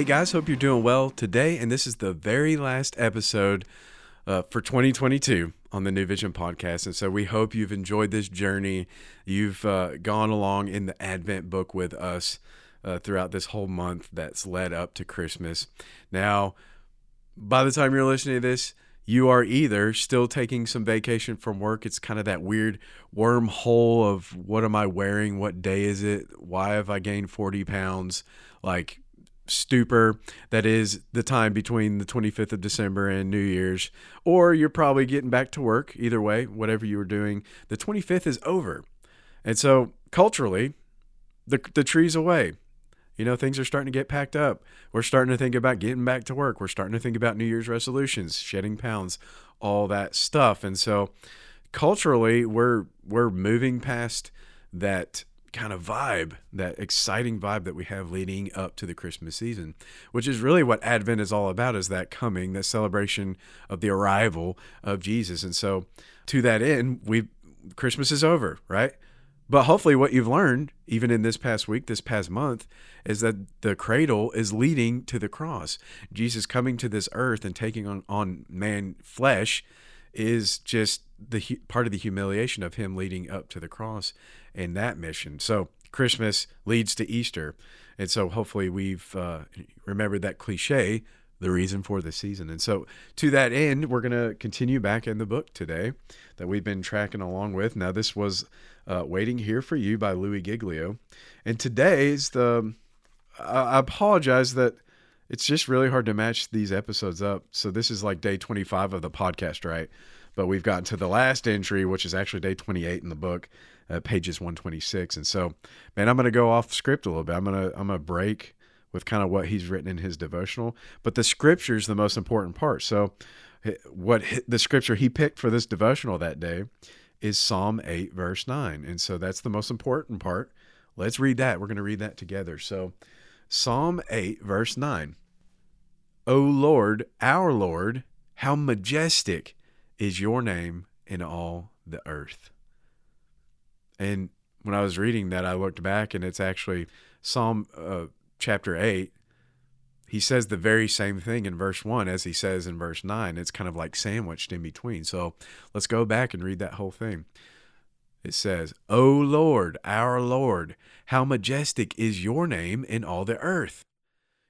Hey guys, hope you're doing well today. And this is the very last episode uh, for 2022 on the New Vision podcast. And so we hope you've enjoyed this journey. You've uh, gone along in the Advent book with us uh, throughout this whole month that's led up to Christmas. Now, by the time you're listening to this, you are either still taking some vacation from work. It's kind of that weird wormhole of what am I wearing? What day is it? Why have I gained 40 pounds? Like, stupor that is the time between the 25th of December and New Year's, or you're probably getting back to work. Either way, whatever you were doing, the 25th is over. And so culturally, the, the tree's away. You know, things are starting to get packed up. We're starting to think about getting back to work. We're starting to think about New Year's resolutions, shedding pounds, all that stuff. And so culturally, we're we're moving past that kind of vibe, that exciting vibe that we have leading up to the Christmas season, which is really what Advent is all about is that coming, that celebration of the arrival of Jesus. And so to that end, we Christmas is over, right? But hopefully what you've learned even in this past week, this past month is that the cradle is leading to the cross. Jesus coming to this earth and taking on on man flesh is just the part of the humiliation of him leading up to the cross and that mission. So Christmas leads to Easter, and so hopefully we've uh, remembered that cliche, the reason for the season. And so to that end, we're going to continue back in the book today that we've been tracking along with. Now this was uh, "Waiting Here for You" by Louie Giglio, and today's the. I apologize that it's just really hard to match these episodes up. So this is like day 25 of the podcast, right? But we've gotten to the last entry, which is actually day 28 in the book, uh, pages 126. And so, man, I'm going to go off script a little bit. I'm going to I'm going to break with kind of what he's written in his devotional, but the scripture is the most important part. So, what the scripture he picked for this devotional that day is Psalm 8 verse 9. And so that's the most important part. Let's read that. We're going to read that together. So, Psalm 8 verse 9. O Lord, our Lord, how majestic is your name in all the earth. And when I was reading that, I looked back and it's actually Psalm uh, chapter 8. He says the very same thing in verse 1 as he says in verse 9. It's kind of like sandwiched in between. So let's go back and read that whole thing. It says, O Lord, our Lord, how majestic is your name in all the earth.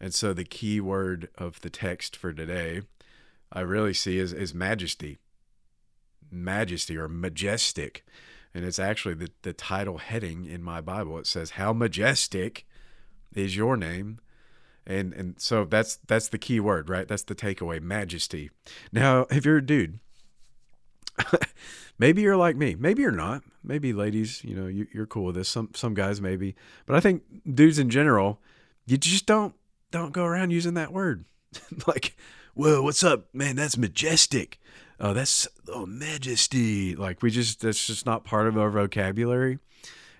And so the key word of the text for today, I really see is, is majesty majesty or majestic. And it's actually the, the title heading in my Bible. It says, How majestic is your name? And and so that's that's the key word, right? That's the takeaway, majesty. Now, if you're a dude, maybe you're like me. Maybe you're not. Maybe ladies, you know, you, you're cool with this. Some some guys maybe, but I think dudes in general, you just don't don't go around using that word. like, whoa, what's up, man? That's majestic oh, that's oh majesty. Like we just that's just not part of our vocabulary,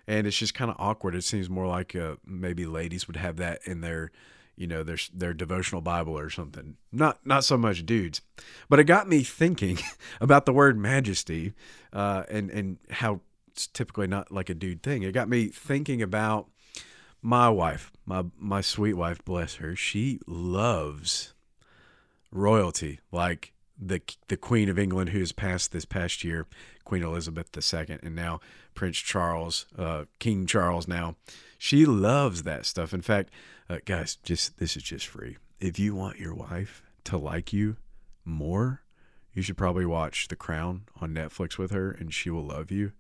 and it's just kind of awkward. It seems more like uh, maybe ladies would have that in their you know their their devotional bible or something not not so much dudes but it got me thinking about the word majesty uh, and and how it's typically not like a dude thing it got me thinking about my wife my my sweet wife bless her she loves royalty like the the Queen of England, who has passed this past year, Queen Elizabeth II, and now Prince Charles, uh, King Charles. Now, she loves that stuff. In fact, uh, guys, just this is just free. If you want your wife to like you more, you should probably watch The Crown on Netflix with her, and she will love you.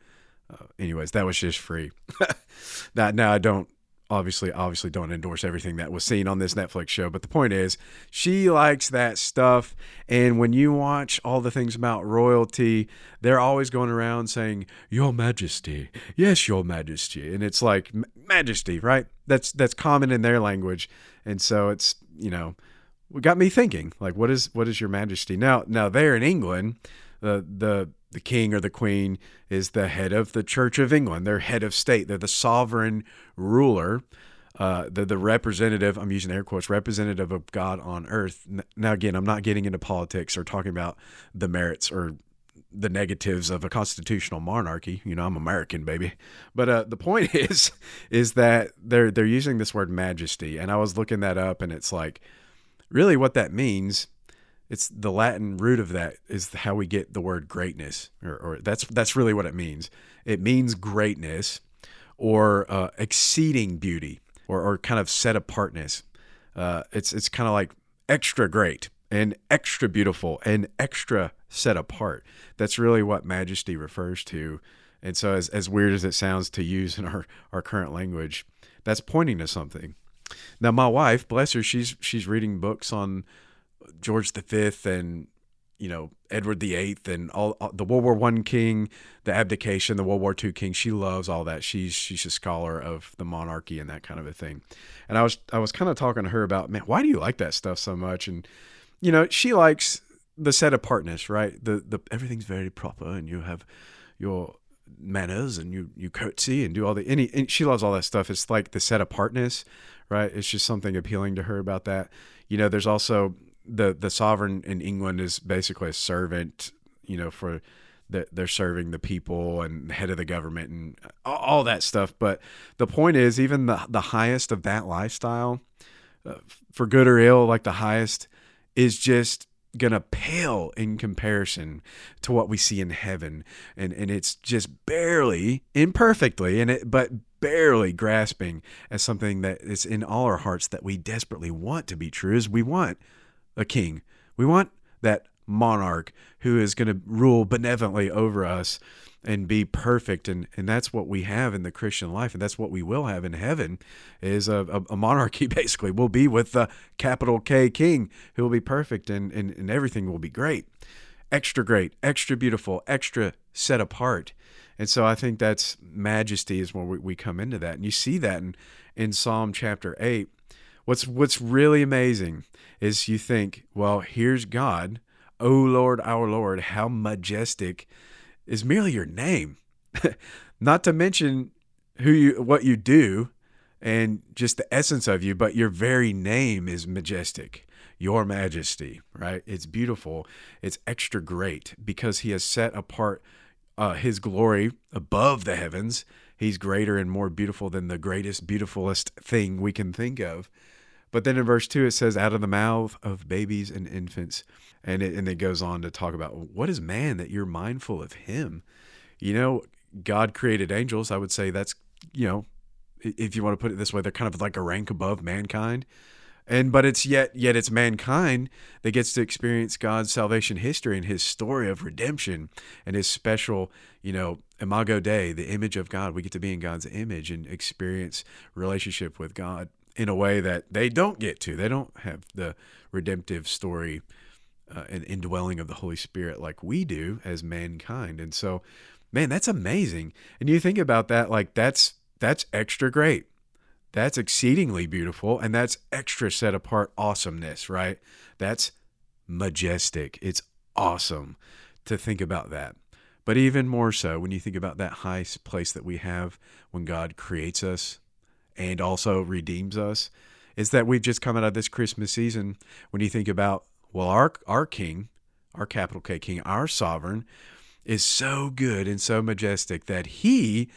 Uh, anyways, that was just free. now, now I don't obviously obviously don't endorse everything that was seen on this Netflix show, but the point is she likes that stuff and when you watch all the things about royalty, they're always going around saying your majesty. Yes, your majesty. And it's like majesty, right? That's that's common in their language. And so it's, you know, got me thinking like what is what is your majesty? Now now there in England, the the the king or the queen is the head of the Church of England. They're head of state. They're the sovereign ruler. Uh, the the representative. I'm using air quotes. Representative of God on earth. Now again, I'm not getting into politics or talking about the merits or the negatives of a constitutional monarchy. You know, I'm American, baby. But uh, the point is, is that they're they're using this word majesty, and I was looking that up, and it's like, really, what that means it's the Latin root of that is how we get the word greatness, or, or that's that's really what it means. It means greatness, or uh, exceeding beauty, or, or kind of set apartness. Uh, it's it's kind of like extra great and extra beautiful and extra set apart. That's really what majesty refers to. And so, as, as weird as it sounds to use in our, our current language, that's pointing to something. Now, my wife, bless her, she's she's reading books on George V and you know Edward VIII and all, all, the World War One king, the abdication, the World War Two king. She loves all that. She's she's a scholar of the monarchy and that kind of a thing. And I was I was kind of talking to her about man, why do you like that stuff so much? And you know she likes the set apartness, right? The the everything's very proper and you have your manners and you you curtsy and do all the any and she loves all that stuff. It's like the set apartness, right? It's just something appealing to her about that. You know, there's also the the sovereign in England is basically a servant, you know, for that they're serving the people and head of the government and all that stuff. But the point is, even the the highest of that lifestyle, uh, for good or ill, like the highest, is just gonna pale in comparison to what we see in heaven and and it's just barely imperfectly and it but barely grasping as something that is in all our hearts that we desperately want to be true is we want a king. We want that monarch who is going to rule benevolently over us and be perfect and and that's what we have in the christian life and that's what we will have in heaven is a, a, monarchy basically. We'll be with the capital k king. Who will be perfect and, and and everything will be great. Extra great extra beautiful extra set apart. And so i think that's majesty is where we, we come into that. And you see that in in psalm chapter 8 What's what's really amazing is you think, well, here's God, O Lord, our Lord, how majestic is merely your name. Not to mention who you what you do and just the essence of you, but your very name is majestic. Your majesty, right? It's beautiful. It's extra great because he has set apart uh, his glory above the heavens. He's greater and more beautiful than the greatest, beautifulest thing we can think of. But then in verse 2, it says, out of the mouth of babies and infants. And it, and it goes on to talk about what is man that you're mindful of him? You know, God created angels. I would say that's, you know, if you want to put it this way, they're kind of like a rank above mankind. And but it's yet yet it's mankind that gets to experience God's salvation history and his story of redemption and his special, you know, imago Dei, the image of God. We get to be in God's image and experience relationship with God in a way that they don't get to. They don't have the redemptive story uh, and indwelling of the Holy Spirit like we do as mankind. And so, man, that's amazing. And you think about that, like that's that's extra great. That's exceedingly beautiful, and that's extra set apart awesomeness, right? That's majestic. It's awesome to think about that. But even more so when you think about that high place that we have when God creates us and also redeems us is that we've just come out of this Christmas season. When you think about, well, our, our King, our capital K King, our sovereign, is so good and so majestic that he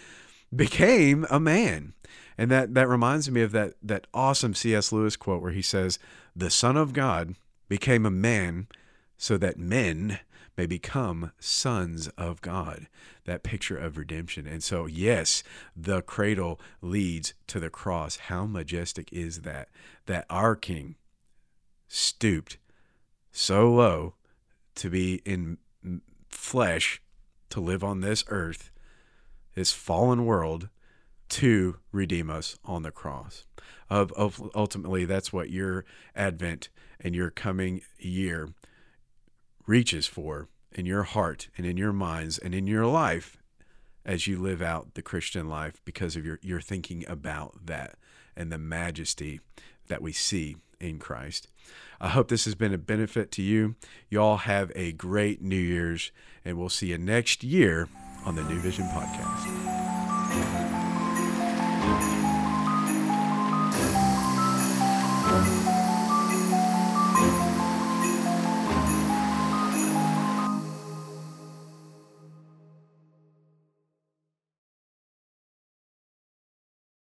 became a man. And that, that reminds me of that, that awesome C.S. Lewis quote where he says, The Son of God became a man so that men may become sons of God. That picture of redemption. And so, yes, the cradle leads to the cross. How majestic is that? That our King stooped so low to be in flesh, to live on this earth, this fallen world, to redeem us on the cross. Of, of ultimately, that's what your Advent and your coming year reaches for in your heart and in your minds and in your life as you live out the Christian life because of your your thinking about that and the majesty that we see in Christ. I hope this has been a benefit to you. You all have a great New Year's, and we'll see you next year on the New Vision Podcast.